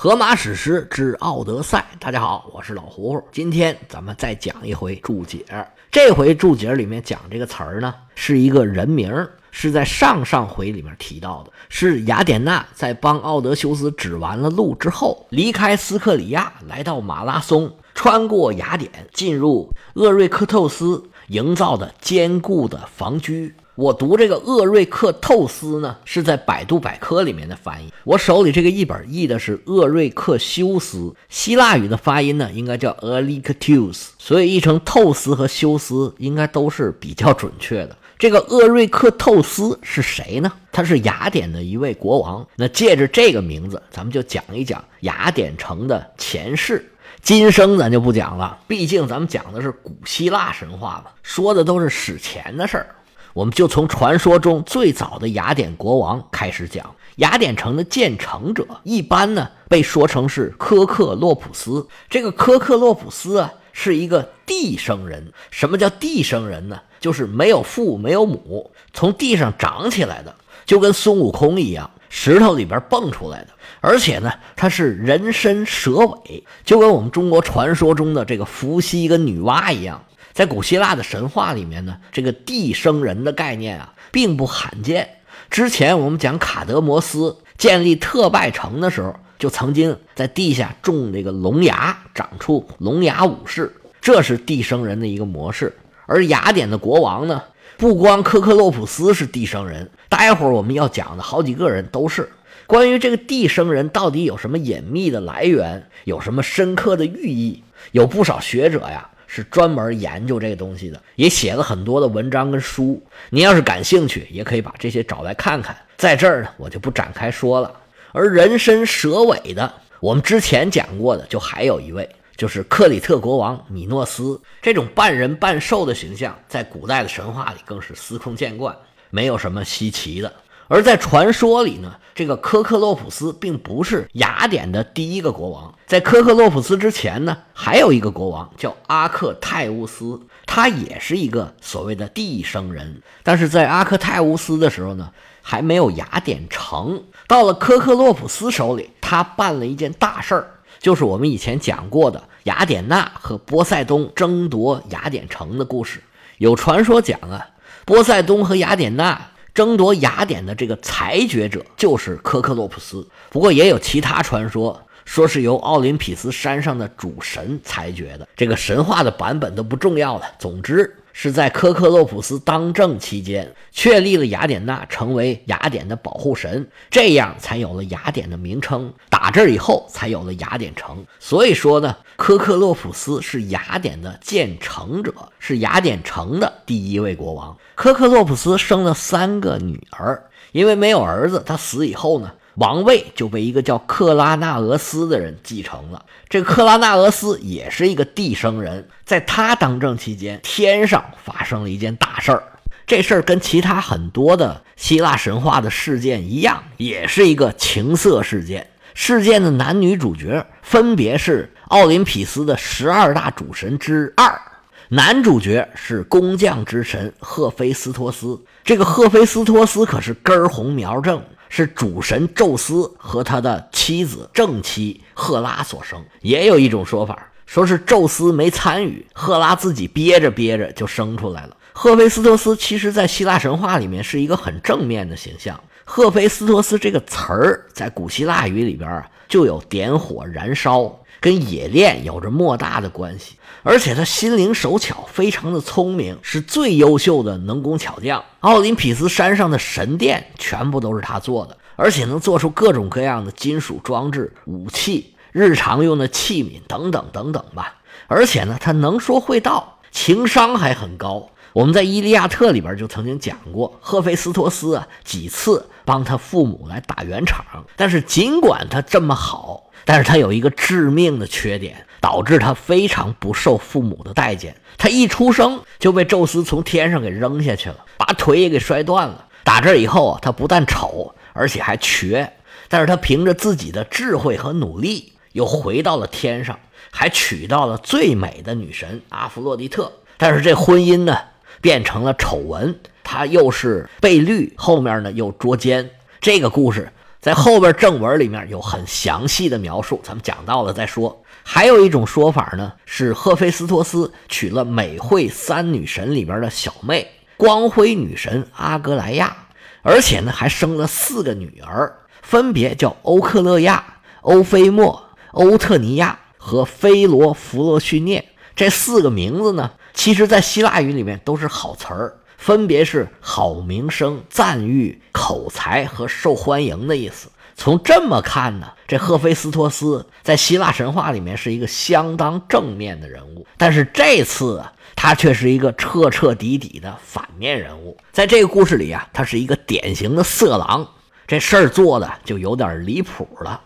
荷马史诗之《奥德赛》，大家好，我是老胡。今天咱们再讲一回注解。这回注解里面讲这个词儿呢，是一个人名，是在上上回里面提到的。是雅典娜在帮奥德修斯指完了路之后，离开斯克里亚，来到马拉松，穿过雅典，进入厄瑞克透斯营造的坚固的防居。我读这个厄瑞克透斯呢，是在百度百科里面的翻译。我手里这个译本译的是厄瑞克修斯，希腊语的发音呢应该叫 e l i c t u s 所以译成透斯和修斯应该都是比较准确的。这个厄瑞克透斯是谁呢？他是雅典的一位国王。那借着这个名字，咱们就讲一讲雅典城的前世。今生咱就不讲了，毕竟咱们讲的是古希腊神话嘛，说的都是史前的事儿。我们就从传说中最早的雅典国王开始讲。雅典城的建成者一般呢被说成是科克洛普斯。这个科克洛普斯啊是一个地生人。什么叫地生人呢？就是没有父没有母，从地上长起来的，就跟孙悟空一样，石头里边蹦出来的。而且呢，他是人身蛇尾，就跟我们中国传说中的这个伏羲跟女娲一样。在古希腊的神话里面呢，这个地生人的概念啊，并不罕见。之前我们讲卡德摩斯建立特拜城的时候，就曾经在地下种这个龙牙，长出龙牙武士，这是地生人的一个模式。而雅典的国王呢，不光科克洛普斯是地生人，待会儿我们要讲的好几个人都是。关于这个地生人到底有什么隐秘的来源，有什么深刻的寓意，有不少学者呀。是专门研究这个东西的，也写了很多的文章跟书。您要是感兴趣，也可以把这些找来看看。在这儿呢，我就不展开说了。而人身蛇尾的，我们之前讲过的，就还有一位，就是克里特国王米诺斯。这种半人半兽的形象，在古代的神话里更是司空见惯，没有什么稀奇的。而在传说里呢，这个科克洛普斯并不是雅典的第一个国王，在科克洛普斯之前呢，还有一个国王叫阿克泰乌斯，他也是一个所谓的地生人。但是在阿克泰乌斯的时候呢，还没有雅典城。到了科克洛普斯手里，他办了一件大事儿，就是我们以前讲过的雅典娜和波塞冬争夺雅典城的故事。有传说讲啊，波塞冬和雅典娜。争夺雅典的这个裁决者就是科克洛普斯，不过也有其他传说，说是由奥林匹斯山上的主神裁决的。这个神话的版本都不重要了。总之。是在科克洛普斯当政期间，确立了雅典娜成为雅典的保护神，这样才有了雅典的名称。打这以后，才有了雅典城。所以说呢，科克洛普斯是雅典的建成者，是雅典城的第一位国王。科克洛普斯生了三个女儿，因为没有儿子，他死以后呢。王位就被一个叫克拉纳俄斯的人继承了。这个克拉纳俄斯也是一个地生人，在他当政期间，天上发生了一件大事儿。这事儿跟其他很多的希腊神话的事件一样，也是一个情色事件。事件的男女主角分别是奥林匹斯的十二大主神之二，男主角是工匠之神赫菲斯托斯。这个赫菲斯托斯可是根红苗正。是主神宙斯和他的妻子正妻赫拉所生。也有一种说法，说是宙斯没参与，赫拉自己憋着憋着就生出来了。赫菲斯托斯其实，在希腊神话里面是一个很正面的形象。赫菲斯托斯这个词儿，在古希腊语里边啊，就有点火燃烧。跟冶炼有着莫大的关系，而且他心灵手巧，非常的聪明，是最优秀的能工巧匠。奥林匹斯山上的神殿全部都是他做的，而且能做出各种各样的金属装置、武器、日常用的器皿等等等等吧。而且呢，他能说会道，情商还很高。我们在《伊利亚特》里边就曾经讲过，赫菲斯托斯啊几次帮他父母来打圆场，但是尽管他这么好。但是他有一个致命的缺点，导致他非常不受父母的待见。他一出生就被宙斯从天上给扔下去了，把腿也给摔断了。打这以后啊，他不但丑，而且还瘸。但是他凭着自己的智慧和努力，又回到了天上，还娶到了最美的女神阿弗洛狄特。但是这婚姻呢，变成了丑闻。他又是被绿，后面呢又捉奸。这个故事。在后边正文里面有很详细的描述，咱们讲到了再说。还有一种说法呢，是赫菲斯托斯娶了美惠三女神里面的小妹光辉女神阿格莱亚，而且呢还生了四个女儿，分别叫欧克勒亚、欧菲莫、欧特尼亚和菲罗弗洛逊涅。这四个名字呢，其实在希腊语里面都是好词儿。分别是好名声、赞誉、口才和受欢迎的意思。从这么看呢，这赫菲斯托斯在希腊神话里面是一个相当正面的人物，但是这次，他却是一个彻彻底底的反面人物。在这个故事里啊，他是一个典型的色狼，这事儿做的就有点离谱了。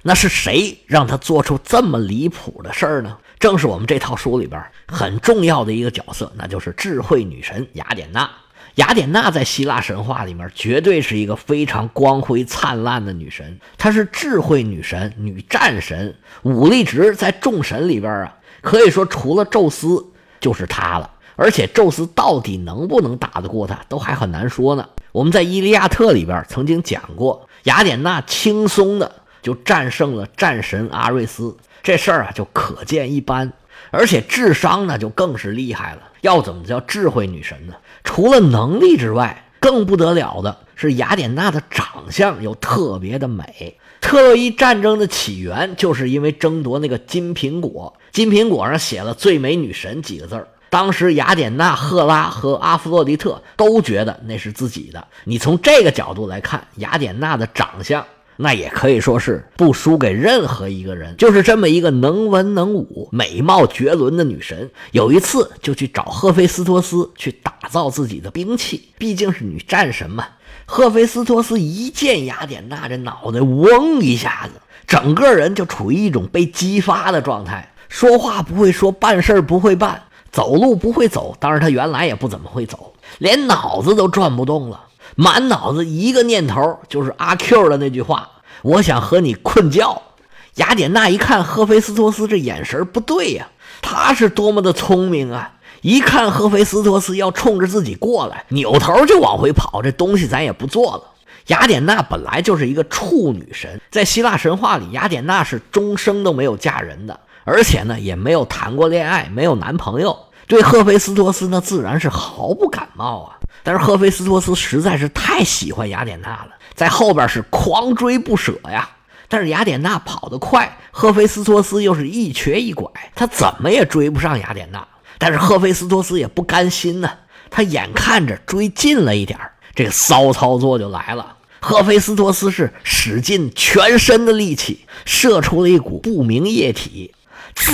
那是谁让他做出这么离谱的事儿呢？正是我们这套书里边很重要的一个角色，那就是智慧女神雅典娜。雅典娜在希腊神话里面绝对是一个非常光辉灿烂的女神，她是智慧女神、女战神，武力值在众神里边啊，可以说除了宙斯就是她了。而且宙斯到底能不能打得过她，都还很难说呢。我们在《伊利亚特》里边曾经讲过，雅典娜轻松的就战胜了战神阿瑞斯。这事儿啊，就可见一斑，而且智商呢，就更是厉害了。要怎么叫智慧女神呢？除了能力之外，更不得了的是雅典娜的长相又特别的美。特洛伊战争的起源就是因为争夺那个金苹果，金苹果上写了“最美女神”几个字儿。当时雅典娜、赫拉和阿弗洛狄特都觉得那是自己的。你从这个角度来看，雅典娜的长相。那也可以说是不输给任何一个人，就是这么一个能文能武、美貌绝伦的女神。有一次就去找赫菲斯托斯去打造自己的兵器，毕竟是女战神嘛。赫菲斯托斯一见雅典娜，这脑袋嗡一下子，整个人就处于一种被激发的状态，说话不会说，办事不会办，走路不会走。当然，他原来也不怎么会走，连脑子都转不动了。满脑子一个念头，就是阿 Q 的那句话：“我想和你困觉。”雅典娜一看赫菲斯托斯这眼神不对呀，他是多么的聪明啊！一看赫菲斯托斯要冲着自己过来，扭头就往回跑，这东西咱也不做了。雅典娜本来就是一个处女神，在希腊神话里，雅典娜是终生都没有嫁人的，而且呢也没有谈过恋爱，没有男朋友，对赫菲斯托斯呢自然是毫不感冒啊。但是赫菲斯托斯实在是太喜欢雅典娜了，在后边是狂追不舍呀。但是雅典娜跑得快，赫菲斯托斯又是一瘸一拐，他怎么也追不上雅典娜。但是赫菲斯托斯也不甘心呢，他眼看着追近了一点这骚操作就来了。赫菲斯托斯是使尽全身的力气，射出了一股不明液体，滋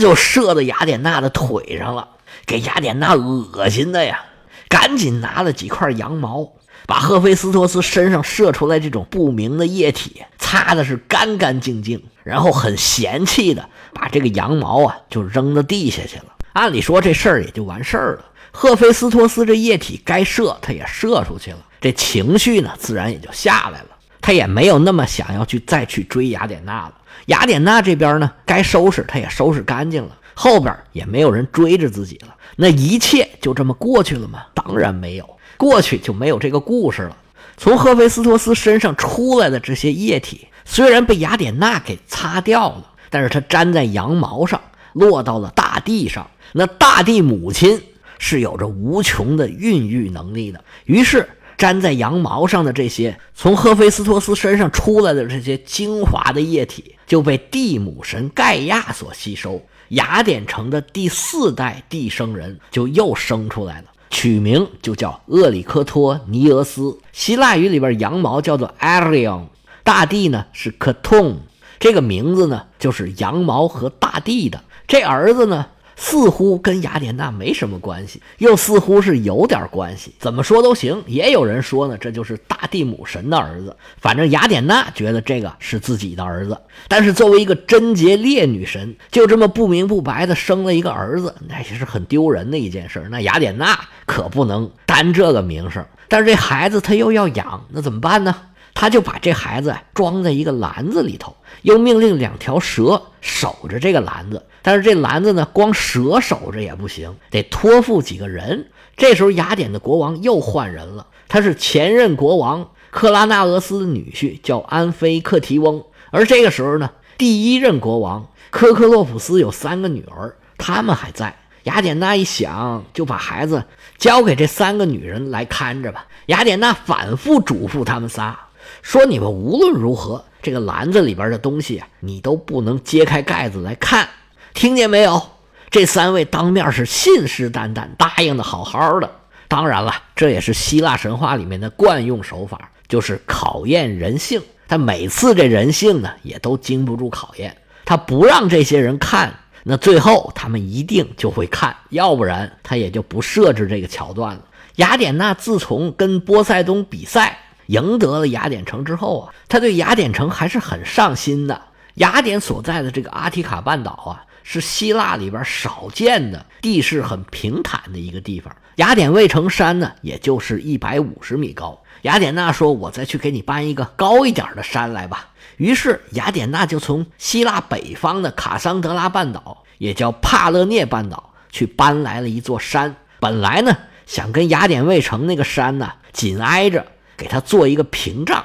就射到雅典娜的腿上了，给雅典娜恶心的呀。赶紧拿了几块羊毛，把赫菲斯托斯身上射出来这种不明的液体擦的是干干净净，然后很嫌弃的把这个羊毛啊就扔到地下去了。按理说这事儿也就完事儿了，赫菲斯托斯这液体该射他也射出去了，这情绪呢自然也就下来了，他也没有那么想要去再去追雅典娜了。雅典娜这边呢该收拾他也收拾干净了，后边也没有人追着自己了。那一切就这么过去了吗？当然没有，过去就没有这个故事了。从赫菲斯托斯身上出来的这些液体，虽然被雅典娜给擦掉了，但是它粘在羊毛上，落到了大地上。那大地母亲是有着无穷的孕育能力的，于是粘在羊毛上的这些从赫菲斯托斯身上出来的这些精华的液体，就被地母神盖亚所吸收。雅典城的第四代地生人就又生出来了，取名就叫厄里克托尼俄斯。希腊语里边羊毛叫做 arion，大地呢是 katon，这个名字呢就是羊毛和大地的。这儿子呢？似乎跟雅典娜没什么关系，又似乎是有点关系。怎么说都行。也有人说呢，这就是大地母神的儿子。反正雅典娜觉得这个是自己的儿子。但是作为一个贞洁烈女神，就这么不明不白的生了一个儿子，那也是很丢人的一件事。那雅典娜可不能担这个名声。但是这孩子他又要养，那怎么办呢？他就把这孩子装在一个篮子里头，又命令两条蛇守着这个篮子。但是这篮子呢，光蛇守着也不行，得托付几个人。这时候雅典的国王又换人了，他是前任国王克拉纳俄斯的女婿叫安菲克提翁。而这个时候呢，第一任国王科克洛普斯有三个女儿，他们还在。雅典娜一想，就把孩子交给这三个女人来看着吧。雅典娜反复嘱咐他们仨说：“你们无论如何，这个篮子里边的东西啊，你都不能揭开盖子来看，听见没有？”这三位当面是信誓旦旦答应的好好的。当然了，这也是希腊神话里面的惯用手法，就是考验人性。但每次这人性呢，也都经不住考验。他不让这些人看，那最后他们一定就会看，要不然他也就不设置这个桥段了。雅典娜自从跟波塞冬比赛赢得了雅典城之后啊，他对雅典城还是很上心的。雅典所在的这个阿提卡半岛啊，是希腊里边少见的地势很平坦的一个地方。雅典卫城山呢，也就是一百五十米高。雅典娜说：“我再去给你搬一个高一点的山来吧。”于是雅典娜就从希腊北方的卡桑德拉半岛，也叫帕勒涅半岛，去搬来了一座山。本来呢，想跟雅典卫城那个山呢紧挨着，给他做一个屏障。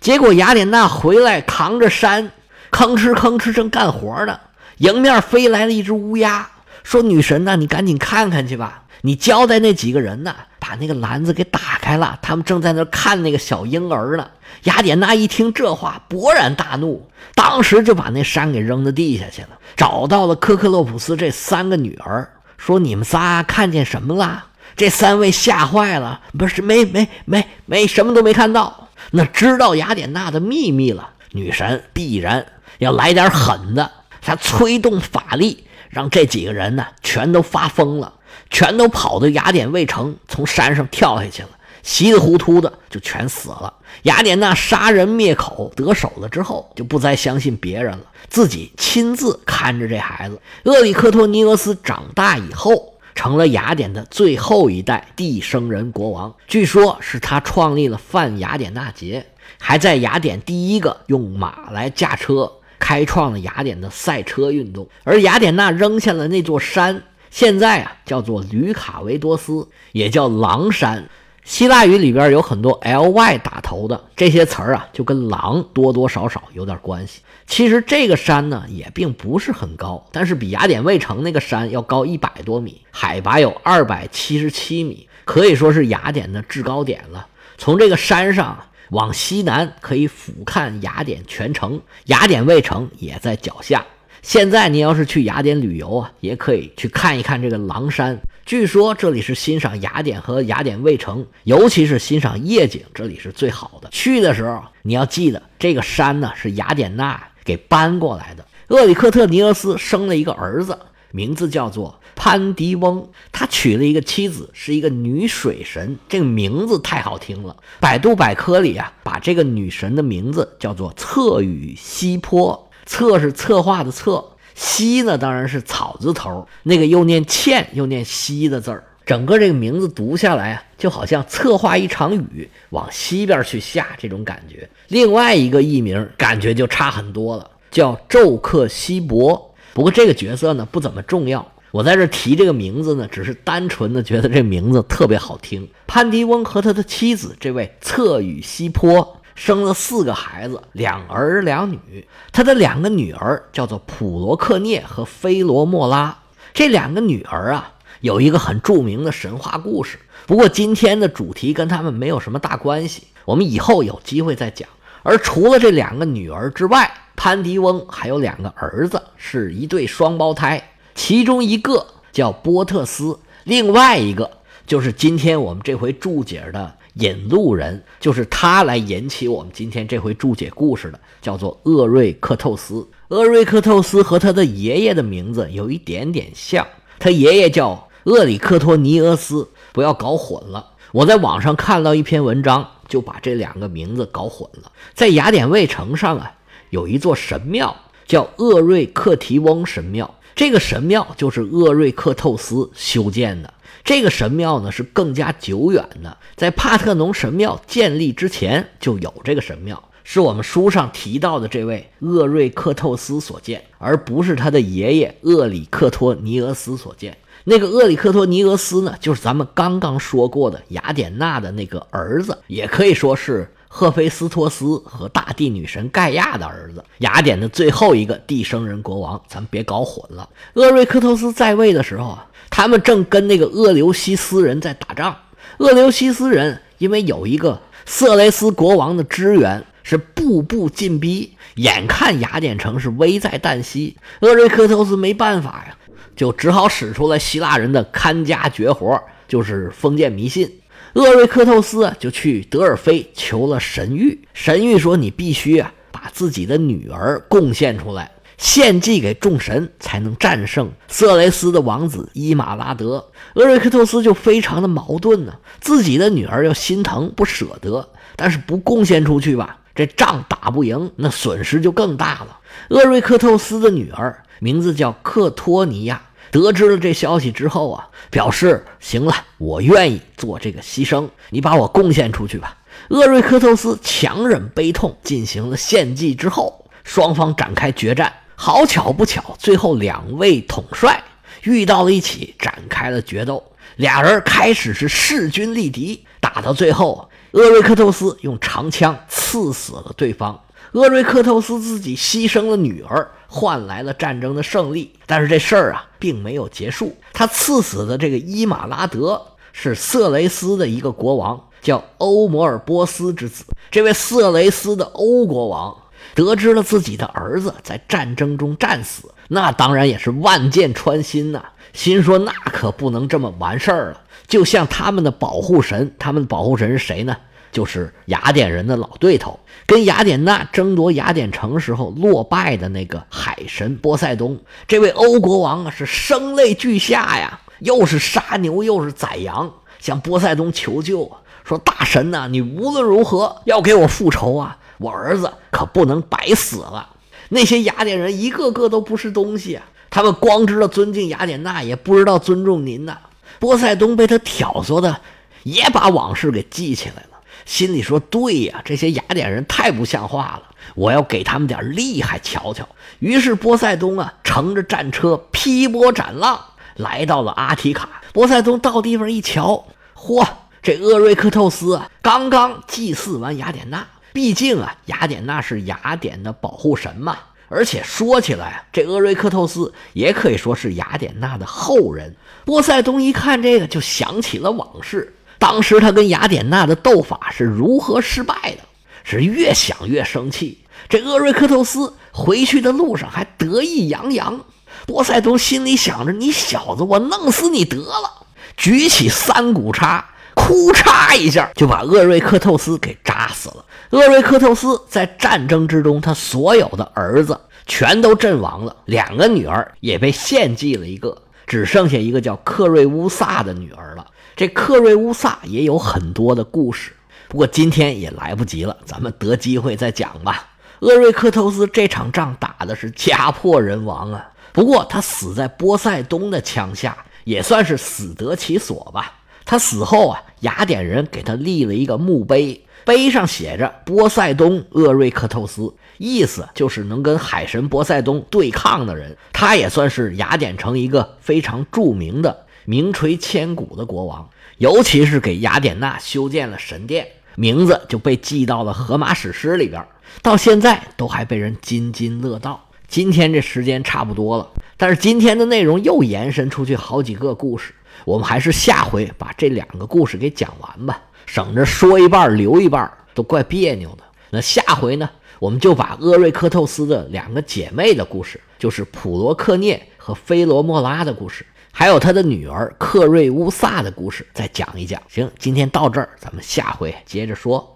结果雅典娜回来扛着山，吭哧吭哧正干活呢，迎面飞来了一只乌鸦，说：“女神呐，你赶紧看看去吧。”你交代那几个人呢，把那个篮子给打开了，他们正在那看那个小婴儿呢。雅典娜一听这话，勃然大怒，当时就把那山给扔到地下去了，找到了科克洛普斯这三个女儿，说：“你们仨看见什么了？”这三位吓坏了，不是没没没没什么都没看到，那知道雅典娜的秘密了。女神必然要来点狠的，她催动法力，让这几个人呢全都发疯了。全都跑到雅典卫城，从山上跳下去了，稀里糊涂的就全死了。雅典娜杀人灭口得手了之后，就不再相信别人了，自己亲自看着这孩子。厄里克托尼俄斯长大以后，成了雅典的最后一代地生人国王。据说是他创立了泛雅典娜节，还在雅典第一个用马来驾车，开创了雅典的赛车运动。而雅典娜扔下了那座山。现在啊，叫做吕卡维多斯，也叫狼山。希腊语里边有很多 ly 打头的这些词儿啊，就跟狼多多少少有点关系。其实这个山呢，也并不是很高，但是比雅典卫城那个山要高一百多米，海拔有二百七十七米，可以说是雅典的制高点了。从这个山上往西南可以俯瞰雅典全城，雅典卫城也在脚下。现在你要是去雅典旅游啊，也可以去看一看这个狼山。据说这里是欣赏雅典和雅典卫城，尤其是欣赏夜景，这里是最好的。去的时候你要记得，这个山呢是雅典娜给搬过来的。厄里克特尼俄斯生了一个儿子，名字叫做潘迪翁，他娶了一个妻子，是一个女水神。这个名字太好听了，百度百科里啊，把这个女神的名字叫做策与西坡。策是策划的策，西呢当然是草字头，那个又念欠又念西的字儿，整个这个名字读下来啊，就好像策划一场雨往西边去下这种感觉。另外一个艺名感觉就差很多了，叫宙克西伯。不过这个角色呢不怎么重要，我在这提这个名字呢，只是单纯的觉得这名字特别好听。潘迪翁和他的妻子这位策羽西坡。生了四个孩子，两儿两女。他的两个女儿叫做普罗克涅和菲罗莫拉。这两个女儿啊，有一个很著名的神话故事。不过今天的主题跟他们没有什么大关系，我们以后有机会再讲。而除了这两个女儿之外，潘迪翁还有两个儿子，是一对双胞胎。其中一个叫波特斯，另外一个就是今天我们这回注解的。引路人就是他来引起我们今天这回注解故事的，叫做厄瑞克透斯。厄瑞克透斯和他的爷爷的名字有一点点像，他爷爷叫厄里克托尼俄斯，不要搞混了。我在网上看到一篇文章，就把这两个名字搞混了。在雅典卫城上啊，有一座神庙，叫厄瑞克提翁神庙。这个神庙就是厄瑞克透斯修建的。这个神庙呢是更加久远的，在帕特农神庙建立之前就有这个神庙，是我们书上提到的这位厄瑞克透斯所建，而不是他的爷爷厄里克托尼俄斯所建。那个厄里克托尼俄斯呢，就是咱们刚刚说过的雅典娜的那个儿子，也可以说是赫菲斯托斯和大地女神盖亚的儿子，雅典的最后一个地生人国王。咱别搞混了。厄瑞克托斯在位的时候啊，他们正跟那个厄留西斯人在打仗。厄留西斯人因为有一个色雷斯国王的支援，是步步进逼，眼看雅典城是危在旦夕。厄瑞克托斯没办法呀，就只好使出了希腊人的看家绝活，就是封建迷信。厄瑞克透斯就去德尔菲求了神谕，神谕说：“你必须啊，把自己的女儿贡献出来，献祭给众神，才能战胜色雷斯的王子伊马拉德。”厄瑞克透斯就非常的矛盾呢，自己的女儿又心疼不舍得，但是不贡献出去吧，这仗打不赢，那损失就更大了。厄瑞克透斯的女儿名字叫克托尼亚。得知了这消息之后啊，表示行了，我愿意做这个牺牲，你把我贡献出去吧。厄瑞克透斯强忍悲痛进行了献祭之后，双方展开决战。好巧不巧，最后两位统帅遇到了一起，展开了决斗。俩人开始是势均力敌，打到最后，厄瑞克透斯用长枪刺死了对方。厄瑞克透斯自己牺牲了女儿。换来了战争的胜利，但是这事儿啊并没有结束。他刺死的这个伊马拉德是色雷斯的一个国王，叫欧摩尔波斯之子。这位色雷斯的欧国王得知了自己的儿子在战争中战死，那当然也是万箭穿心呐，心说那可不能这么完事儿了。就像他们的保护神，他们的保护神是谁呢？就是雅典人的老对头，跟雅典娜争夺雅典城时候落败的那个海神波塞冬。这位欧国王啊，是声泪俱下呀，又是杀牛又是宰羊，向波塞冬求救啊，说：“大神呐，你无论如何要给我复仇啊，我儿子可不能白死了。”那些雅典人一个个都不是东西啊，他们光知道尊敬雅典娜，也不知道尊重您呐。波塞冬被他挑唆的，也把往事给记起来了。心里说：“对呀，这些雅典人太不像话了，我要给他们点厉害瞧瞧。”于是波塞冬啊，乘着战车劈波斩浪，来到了阿提卡。波塞冬到地方一瞧，嚯，这厄瑞克透斯啊，刚刚祭祀完雅典娜。毕竟啊，雅典娜是雅典的保护神嘛。而且说起来，这厄瑞克透斯也可以说是雅典娜的后人。波塞冬一看这个，就想起了往事。当时他跟雅典娜的斗法是如何失败的？是越想越生气。这厄瑞克透斯回去的路上还得意洋洋。波塞冬心里想着：“你小子，我弄死你得了！”举起三股叉，哭嚓一下就把厄瑞克透斯给扎死了。厄瑞克透斯在战争之中，他所有的儿子全都阵亡了，两个女儿也被献祭了一个，只剩下一个叫克瑞乌萨的女儿了。这克瑞乌萨也有很多的故事，不过今天也来不及了，咱们得机会再讲吧。厄瑞克透斯这场仗打的是家破人亡啊，不过他死在波塞冬的枪下，也算是死得其所吧。他死后啊，雅典人给他立了一个墓碑，碑上写着“波塞冬厄瑞克透斯”，意思就是能跟海神波塞冬对抗的人。他也算是雅典城一个非常著名的。名垂千古的国王，尤其是给雅典娜修建了神殿，名字就被记到了荷马史诗里边，到现在都还被人津津乐道。今天这时间差不多了，但是今天的内容又延伸出去好几个故事，我们还是下回把这两个故事给讲完吧，省着说一半留一半都怪别扭的。那下回呢，我们就把厄瑞克透斯的两个姐妹的故事，就是普罗克涅和菲罗莫拉的故事。还有他的女儿克瑞乌萨的故事，再讲一讲。行，今天到这儿，咱们下回接着说。